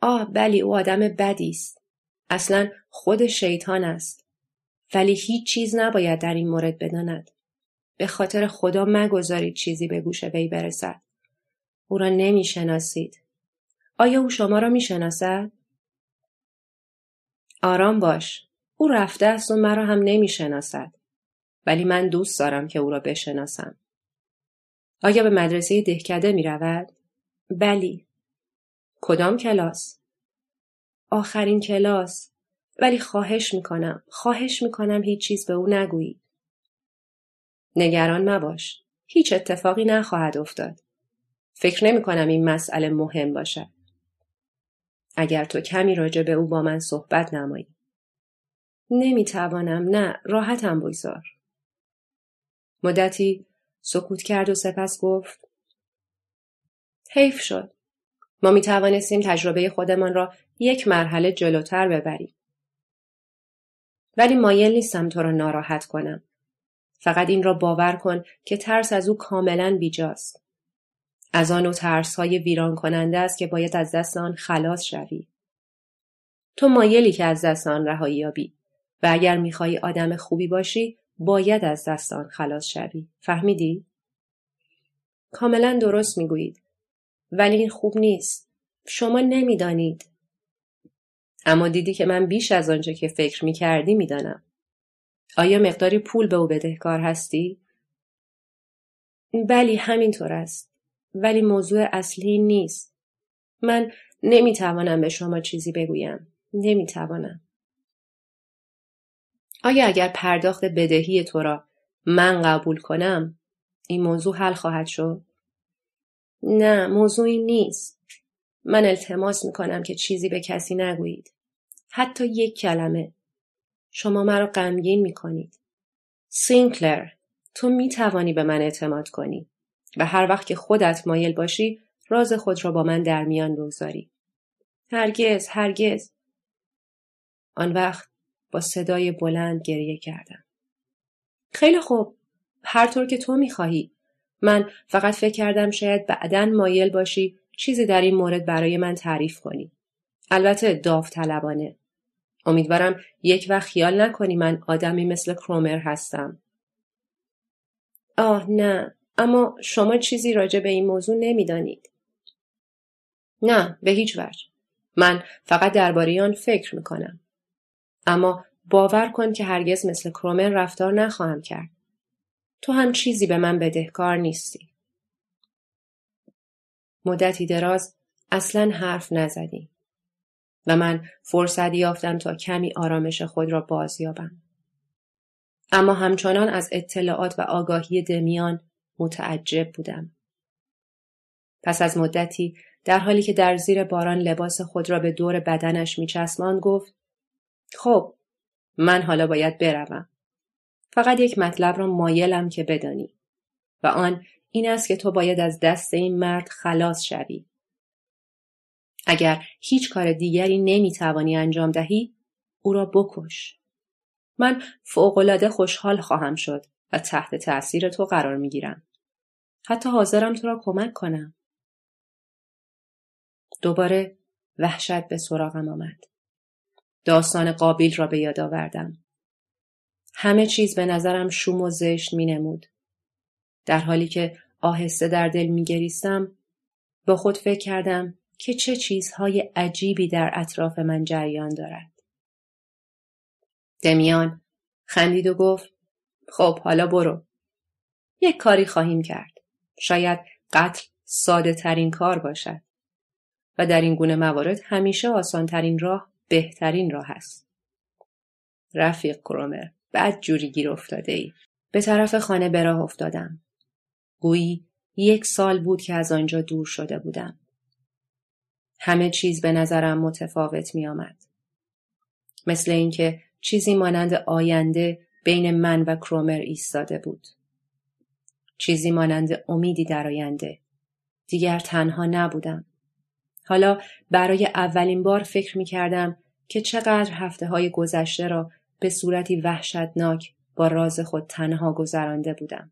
آه بلی او آدم بدی است. اصلا خود شیطان است. ولی هیچ چیز نباید در این مورد بداند. به خاطر خدا مگذارید چیزی به گوش وی برسد. او را نمی‌شناسید. آیا او شما را می‌شناسد؟ آرام باش. او رفته است و مرا هم نمی‌شناسد. ولی من دوست دارم که او را بشناسم. آیا به مدرسه دهکده می رود؟ بلی. کدام کلاس؟ آخرین کلاس. ولی خواهش می‌کنم خواهش می‌کنم هیچ چیز به او نگویید. نگران مباش هیچ اتفاقی نخواهد افتاد. فکر نمی کنم این مسئله مهم باشد. اگر تو کمی راجع به او با من صحبت نمایی. نمی‌توانم نه راحتم بگذار. مدتی سکوت کرد و سپس گفت حیف شد. ما می توانستیم تجربه خودمان را یک مرحله جلوتر ببریم. ولی مایل نیستم تو را ناراحت کنم. فقط این را باور کن که ترس از او کاملا بیجاست. از آن و ترس های ویران کننده است که باید از دست آن خلاص شوی. تو مایلی که از دست آن رهایی یابی و اگر می‌خواهی آدم خوبی باشی باید از دست آن خلاص شوی. فهمیدی؟ کاملا درست می‌گویید. ولی این خوب نیست. شما نمی‌دانید. اما دیدی که من بیش از آنچه که فکر می کردی می دانم. آیا مقداری پول به او بدهکار هستی؟ بلی همینطور است. ولی موضوع اصلی نیست. من نمی توانم به شما چیزی بگویم. نمی توانم. آیا اگر پرداخت بدهی تو را من قبول کنم این موضوع حل خواهد شد؟ نه موضوعی نیست. من التماس می کنم که چیزی به کسی نگویید. حتی یک کلمه. شما مرا غمگین می کنید. سینکلر تو می توانی به من اعتماد کنی و هر وقت که خودت مایل باشی راز خود را با من در میان بگذاری. هرگز هرگز. آن وقت با صدای بلند گریه کردم. خیلی خوب. هر طور که تو خواهی. من فقط فکر کردم شاید بعدا مایل باشی چیزی در این مورد برای من تعریف کنی. البته داوطلبانه. امیدوارم یک وقت خیال نکنی من آدمی مثل کرومر هستم. آه نه اما شما چیزی راجع به این موضوع نمی‌دانید. نه به هیچ وجه. من فقط درباره آن فکر می‌کنم. اما باور کن که هرگز مثل کرومر رفتار نخواهم کرد. تو هم چیزی به من بدهکار نیستی. مدتی دراز اصلا حرف نزدیم و من فرصتی یافتم تا کمی آرامش خود را بازیابم. اما همچنان از اطلاعات و آگاهی دمیان متعجب بودم. پس از مدتی در حالی که در زیر باران لباس خود را به دور بدنش میچسمان گفت خب من حالا باید بروم. فقط یک مطلب را مایلم که بدانی و آن این است که تو باید از دست این مرد خلاص شوی. اگر هیچ کار دیگری نمی‌توانی انجام دهی او را بکش. من فوقالعاده خوشحال خواهم شد و تحت تأثیر تو قرار می‌گیرم. حتی حاضرم تو را کمک کنم. دوباره وحشت به سراغم آمد. داستان قابیل را به یاد آوردم. همه چیز به نظرم شوم و زشت می نمود. در حالی که آهسته در دل می گریستم با خود فکر کردم که چه چیزهای عجیبی در اطراف من جریان دارد. دمیان خندید و گفت خب حالا برو. یک کاری خواهیم کرد. شاید قتل ساده ترین کار باشد. و در این گونه موارد همیشه آسان ترین راه بهترین راه است. رفیق کرومر بعد جوری گیر افتاده ای. به طرف خانه به راه افتادم. گویی یک سال بود که از آنجا دور شده بودم. همه چیز به نظرم متفاوت می آمد. مثل اینکه چیزی مانند آینده بین من و کرومر ایستاده بود. چیزی مانند امیدی در آینده. دیگر تنها نبودم. حالا برای اولین بار فکر می کردم که چقدر هفته های گذشته را به صورتی وحشتناک با راز خود تنها گذرانده بودم.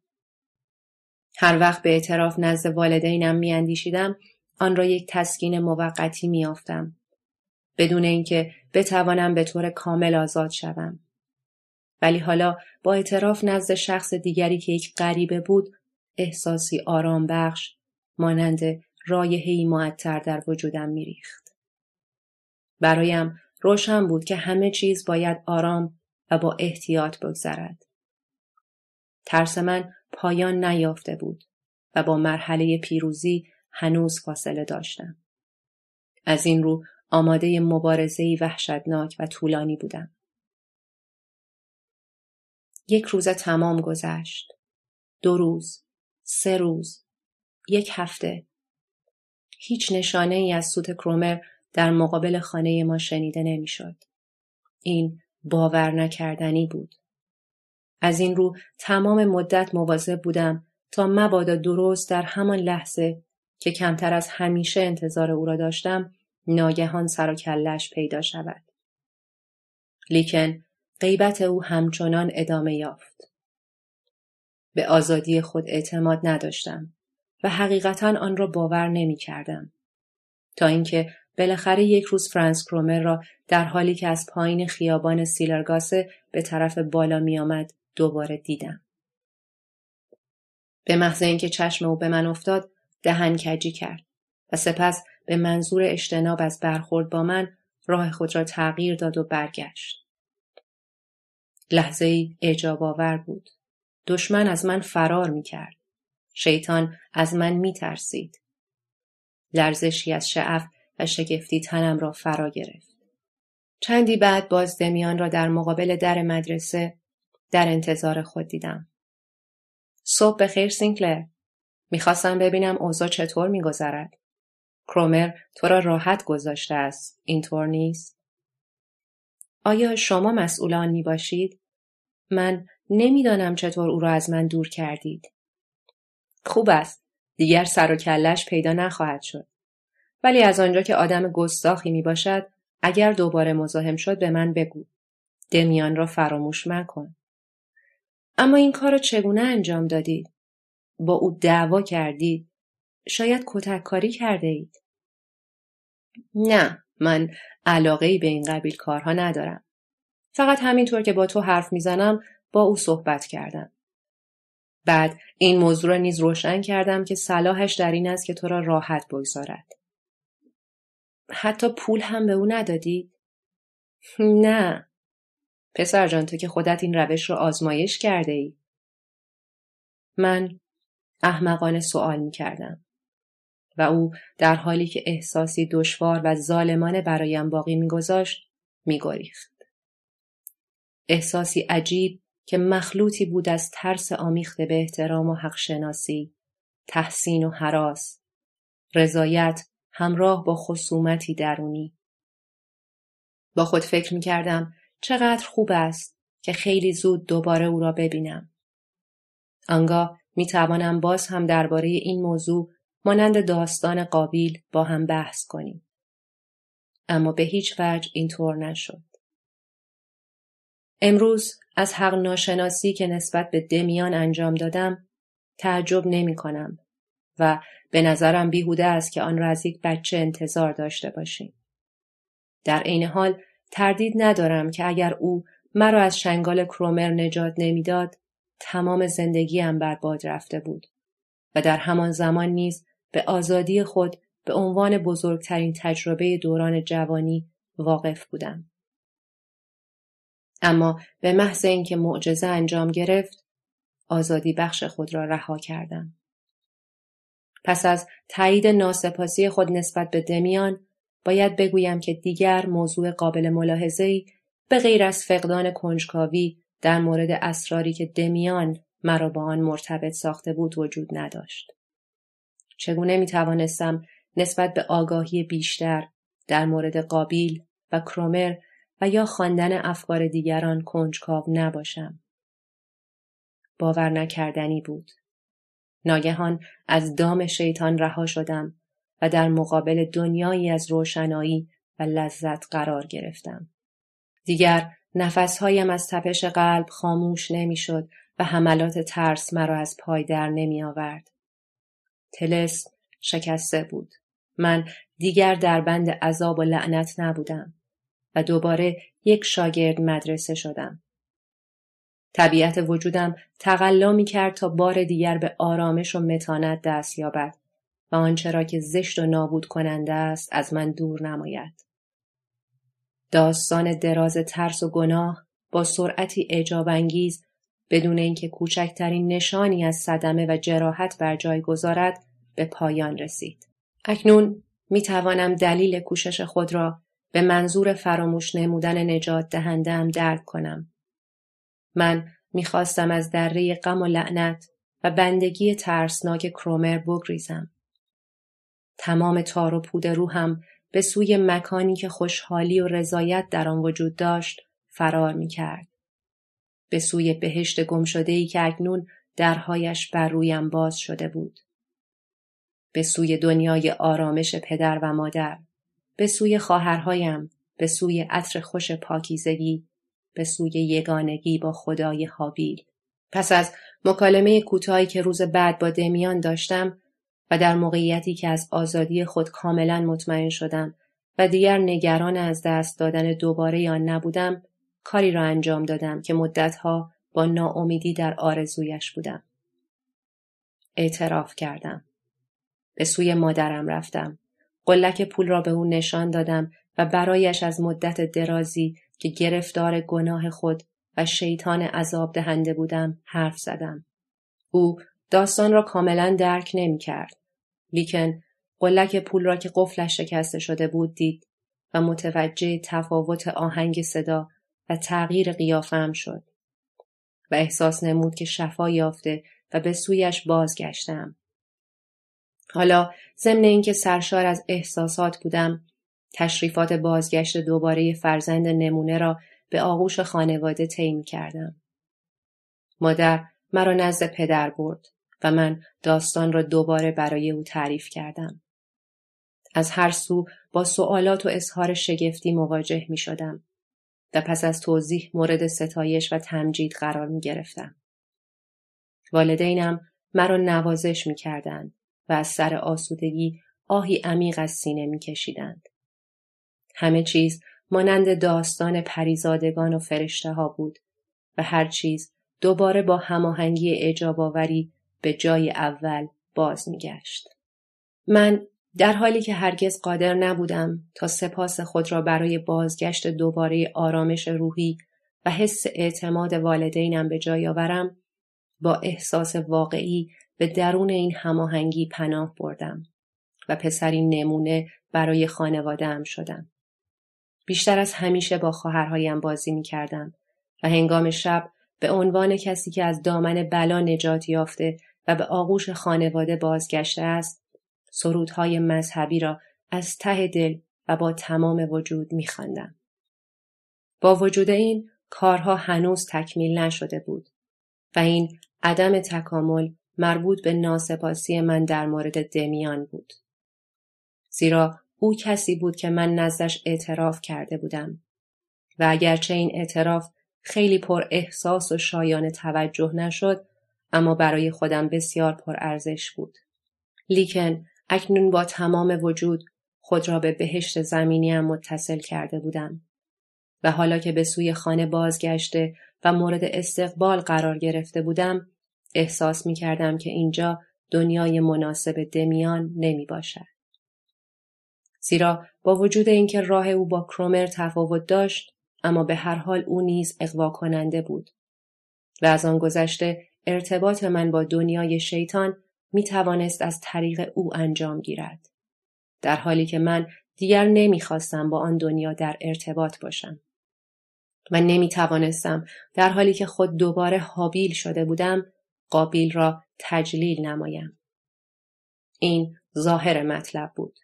هر وقت به اعتراف نزد والدینم میاندیشیدم آن را یک تسکین موقتی میافتم بدون اینکه بتوانم به طور کامل آزاد شوم. ولی حالا با اعتراف نزد شخص دیگری که یک غریبه بود احساسی آرام بخش مانند رایحه‌ای معطر در وجودم میریخت. برایم روشن بود که همه چیز باید آرام و با احتیاط بگذرد. ترس من پایان نیافته بود و با مرحله پیروزی هنوز فاصله داشتم. از این رو آماده مبارزهی وحشتناک و طولانی بودم. یک روز تمام گذشت. دو روز. سه روز. یک هفته. هیچ نشانه ای از سوت کرومر در مقابل خانه ما شنیده نمی‌شد. این باور نکردنی بود. از این رو تمام مدت مواظب بودم تا مبادا درست در همان لحظه که کمتر از همیشه انتظار او را داشتم ناگهان سر و کلش پیدا شود. لیکن غیبت او همچنان ادامه یافت. به آزادی خود اعتماد نداشتم و حقیقتا آن را باور نمی کردم. تا اینکه بالاخره یک روز فرانس کرومر را در حالی که از پایین خیابان سیلرگاسه به طرف بالا می آمد دوباره دیدم. به محض اینکه چشم او به من افتاد دهن کجی کرد و سپس به منظور اجتناب از برخورد با من راه خود را تغییر داد و برگشت. لحظه ای اعجاب آور بود. دشمن از من فرار می کرد. شیطان از من می ترسید. لرزشی از شعف و شگفتی تنم را فرا گرفت. چندی بعد باز دمیان را در مقابل در مدرسه در انتظار خود دیدم. صبح بخیر سینکلر. می‌خواستم ببینم اوضاع چطور میگذرد. کرومر تو را راحت گذاشته است. اینطور نیست؟ آیا شما مسئول آن می باشید؟ من نمی‌دانم چطور او را از من دور کردید. خوب است. دیگر سر و کلش پیدا نخواهد شد. ولی از آنجا که آدم گستاخی می باشد اگر دوباره مزاحم شد به من بگو. دمیان را فراموش مکن. اما این کار چگونه انجام دادید؟ با او دعوا کردید؟ شاید کتک کاری کرده اید؟ نه من علاقه ای به این قبیل کارها ندارم. فقط همینطور که با تو حرف می‌زنم با او صحبت کردم. بعد این موضوع را نیز روشن کردم که صلاحش در این است که تو را راحت بگذارد. حتی پول هم به او ندادی؟ نه. پسر جان تو که خودت این روش را آزمایش کرده ای. من احمقانه سوال می کردم. و او در حالی که احساسی دشوار و ظالمانه برایم باقی میگذاشت میگریخت احساسی عجیب که مخلوطی بود از ترس آمیخته به احترام و حق شناسی، تحسین و حراس، رضایت همراه با خصومتی درونی. با خود فکر می کردم چقدر خوب است که خیلی زود دوباره او را ببینم. آنگاه می توانم باز هم درباره این موضوع مانند داستان قابیل با هم بحث کنیم. اما به هیچ وجه اینطور نشد. امروز از حق ناشناسی که نسبت به دمیان انجام دادم تعجب نمی کنم و به نظرم بیهوده است که آن را از یک بچه انتظار داشته باشیم. در عین حال تردید ندارم که اگر او مرا از شنگال کرومر نجات نمی‌داد تمام زندگیم برباد رفته بود و در همان زمان نیز به آزادی خود به عنوان بزرگترین تجربه دوران جوانی واقف بودم. اما به محض اینکه معجزه انجام گرفت آزادی بخش خود را رها کردم. پس از تایید ناسپاسی خود نسبت به دمیان باید بگویم که دیگر موضوع قابل ملاحظه‌ای به غیر از فقدان کنجکاوی در مورد اسراری که دمیان مرا با آن مرتبط ساخته بود وجود نداشت. چگونه می توانستم نسبت به آگاهی بیشتر در مورد قابیل و کرومر و یا خواندن افکار دیگران کنجکاو نباشم. باور نکردنی بود. ناگهان از دام شیطان رها شدم و در مقابل دنیایی از روشنایی و لذت قرار گرفتم. دیگر نفسهایم از تپش قلب خاموش نمی‌شد و حملات ترس مرا از پای در نمی آورد. تلس شکسته بود. من دیگر در بند عذاب و لعنت نبودم و دوباره یک شاگرد مدرسه شدم. طبیعت وجودم تقلا می کرد تا بار دیگر به آرامش و متانت دست یابد و آنچه را که زشت و نابود کننده است از من دور نماید. داستان دراز ترس و گناه با سرعتی اعجاب انگیز بدون اینکه کوچکترین نشانی از صدمه و جراحت بر جای گذارد به پایان رسید. اکنون می توانم دلیل کوشش خود را به منظور فراموش نمودن نجات دهندم درک کنم. من می‌خواستم از دره غم و لعنت و بندگی ترسناک کرومر بگریزم. تمام تار و پود روحم به سوی مکانی که خوشحالی و رضایت در آن وجود داشت فرار می کرد. به سوی بهشت گمشده که اکنون درهایش بر رویم باز شده بود. به سوی دنیای آرامش پدر و مادر، به سوی خواهرهایم، به سوی عطر خوش پاکیزگی، به سوی یگانگی با خدای حابیل. پس از مکالمه کوتاهی که روز بعد با دمیان داشتم و در موقعیتی که از آزادی خود کاملا مطمئن شدم و دیگر نگران از دست دادن دوباره آن نبودم کاری را انجام دادم که مدتها با ناامیدی در آرزویش بودم. اعتراف کردم. به سوی مادرم رفتم. قلک پول را به او نشان دادم و برایش از مدت درازی که گرفتار گناه خود و شیطان عذاب دهنده بودم حرف زدم. او داستان را کاملا درک نمی کرد. لیکن قلک پول را که قفلش شکسته شده بود دید و متوجه تفاوت آهنگ صدا و تغییر قیافم شد و احساس نمود که شفا یافته و به سویش بازگشتم. حالا ضمن اینکه سرشار از احساسات بودم تشریفات بازگشت دوباره فرزند نمونه را به آغوش خانواده طی کردم. مادر مرا نزد پدر برد و من داستان را دوباره برای او تعریف کردم. از هر سو با سوالات و اظهار شگفتی مواجه می شدم و پس از توضیح مورد ستایش و تمجید قرار می گرفتم. والدینم مرا نوازش می کردند و از سر آسودگی آهی عمیق از سینه می کشیدند. همه چیز مانند داستان پریزادگان و فرشته ها بود و هر چیز دوباره با هماهنگی اجاباوری به جای اول باز میگشت. من در حالی که هرگز قادر نبودم تا سپاس خود را برای بازگشت دوباره آرامش روحی و حس اعتماد والدینم به جای آورم با احساس واقعی به درون این هماهنگی پناه بردم و پسری نمونه برای خانوادهام شدم. بیشتر از همیشه با خواهرهایم بازی می کردم و هنگام شب به عنوان کسی که از دامن بلا نجات یافته و به آغوش خانواده بازگشته است سرودهای مذهبی را از ته دل و با تمام وجود میخواندم. با وجود این کارها هنوز تکمیل نشده بود و این عدم تکامل مربوط به ناسپاسی من در مورد دمیان بود. زیرا او کسی بود که من نزدش اعتراف کرده بودم و اگرچه این اعتراف خیلی پر احساس و شایان توجه نشد اما برای خودم بسیار پر ارزش بود. لیکن اکنون با تمام وجود خود را به بهشت زمینیم متصل کرده بودم. و حالا که به سوی خانه بازگشته و مورد استقبال قرار گرفته بودم احساس می کردم که اینجا دنیای مناسب دمیان نمی باشد. زیرا با وجود اینکه راه او با کرومر تفاوت داشت اما به هر حال او نیز اقوا کننده بود و از آن گذشته ارتباط من با دنیای شیطان می توانست از طریق او انجام گیرد. در حالی که من دیگر نمی‌خواستم با آن دنیا در ارتباط باشم. و نمی توانستم در حالی که خود دوباره حابیل شده بودم قابیل را تجلیل نمایم. این ظاهر مطلب بود.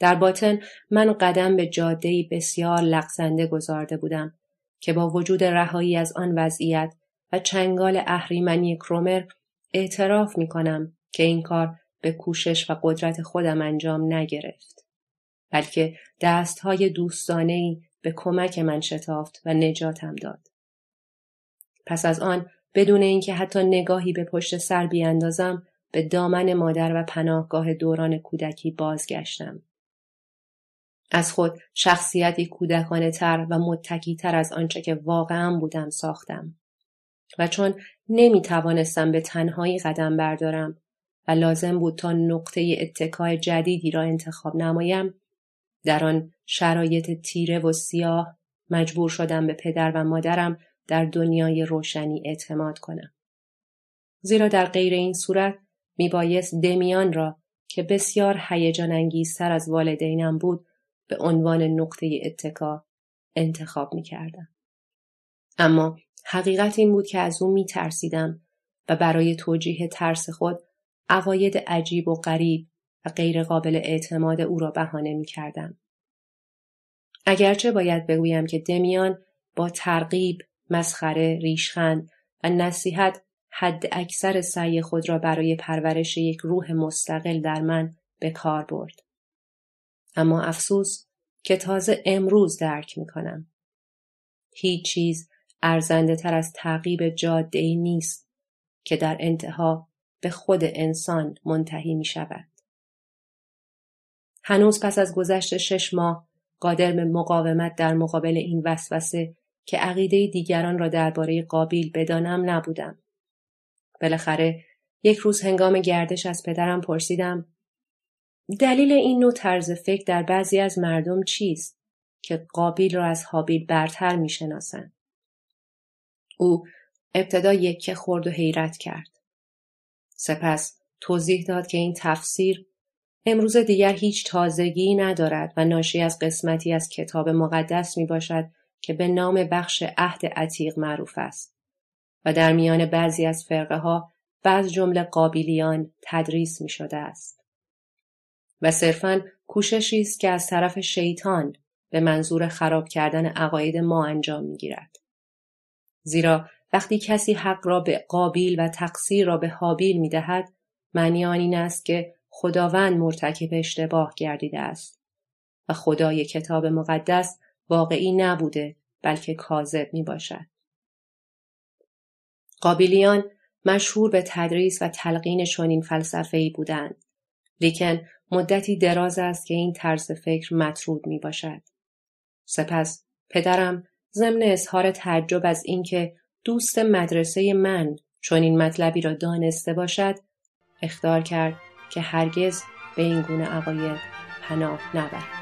در باطن من قدم به جادهی بسیار لغزنده گذارده بودم که با وجود رهایی از آن وضعیت و چنگال اهریمنی کرومر اعتراف می کنم که این کار به کوشش و قدرت خودم انجام نگرفت. بلکه دستهای دوستانهی به کمک من شتافت و نجاتم داد. پس از آن بدون اینکه حتی نگاهی به پشت سر بیاندازم به دامن مادر و پناهگاه دوران کودکی بازگشتم. از خود شخصیتی کودکانه تر و متکی تر از آنچه که واقعا بودم ساختم. و چون نمی توانستم به تنهایی قدم بردارم و لازم بود تا نقطه اتکای جدیدی را انتخاب نمایم در آن شرایط تیره و سیاه مجبور شدم به پدر و مادرم در دنیای روشنی اعتماد کنم. زیرا در غیر این صورت می بایست دمیان را که بسیار هیجان انگیزتر از والدینم بود به عنوان نقطه اتکا انتخاب می کردم. اما حقیقت این بود که از او می ترسیدم و برای توجیه ترس خود عقاید عجیب و غریب و غیرقابل اعتماد او را بهانه می کردم. اگرچه باید بگویم که دمیان با ترغیب، مسخره، ریشخند و نصیحت حد اکثر سعی خود را برای پرورش یک روح مستقل در من به کار برد. اما افسوس که تازه امروز درک می کنم. هیچ چیز ارزنده تر از تعقیب جاده ای نیست که در انتها به خود انسان منتهی می شود. هنوز پس از گذشت شش ماه قادر به مقاومت در مقابل این وسوسه که عقیده دیگران را درباره قابیل بدانم نبودم. بالاخره یک روز هنگام گردش از پدرم پرسیدم دلیل این نوع طرز فکر در بعضی از مردم چیست که قابیل را از حابیل برتر می‌شناسند او ابتدا یکه خورد و حیرت کرد سپس توضیح داد که این تفسیر امروز دیگر هیچ تازگی ندارد و ناشی از قسمتی از کتاب مقدس می باشد که به نام بخش عهد عتیق معروف است و در میان بعضی از فرقه ها بعض جمله قابلیان تدریس می شده است. و صرفا کوششی است که از طرف شیطان به منظور خراب کردن عقاید ما انجام می گیرد. زیرا وقتی کسی حق را به قابیل و تقصیر را به حابیل می دهد معنی آن این است که خداوند مرتکب اشتباه گردیده است و خدای کتاب مقدس واقعی نبوده بلکه کاذب می باشد. قابلیان مشهور به تدریس و تلقین چنین ای بودند لیکن مدتی دراز است که این طرز فکر مطرود می باشد. سپس پدرم ضمن اظهار تعجب از اینکه دوست مدرسه من چون این مطلبی را دانسته باشد اختار کرد که هرگز به این گونه عقاید پناه نبرد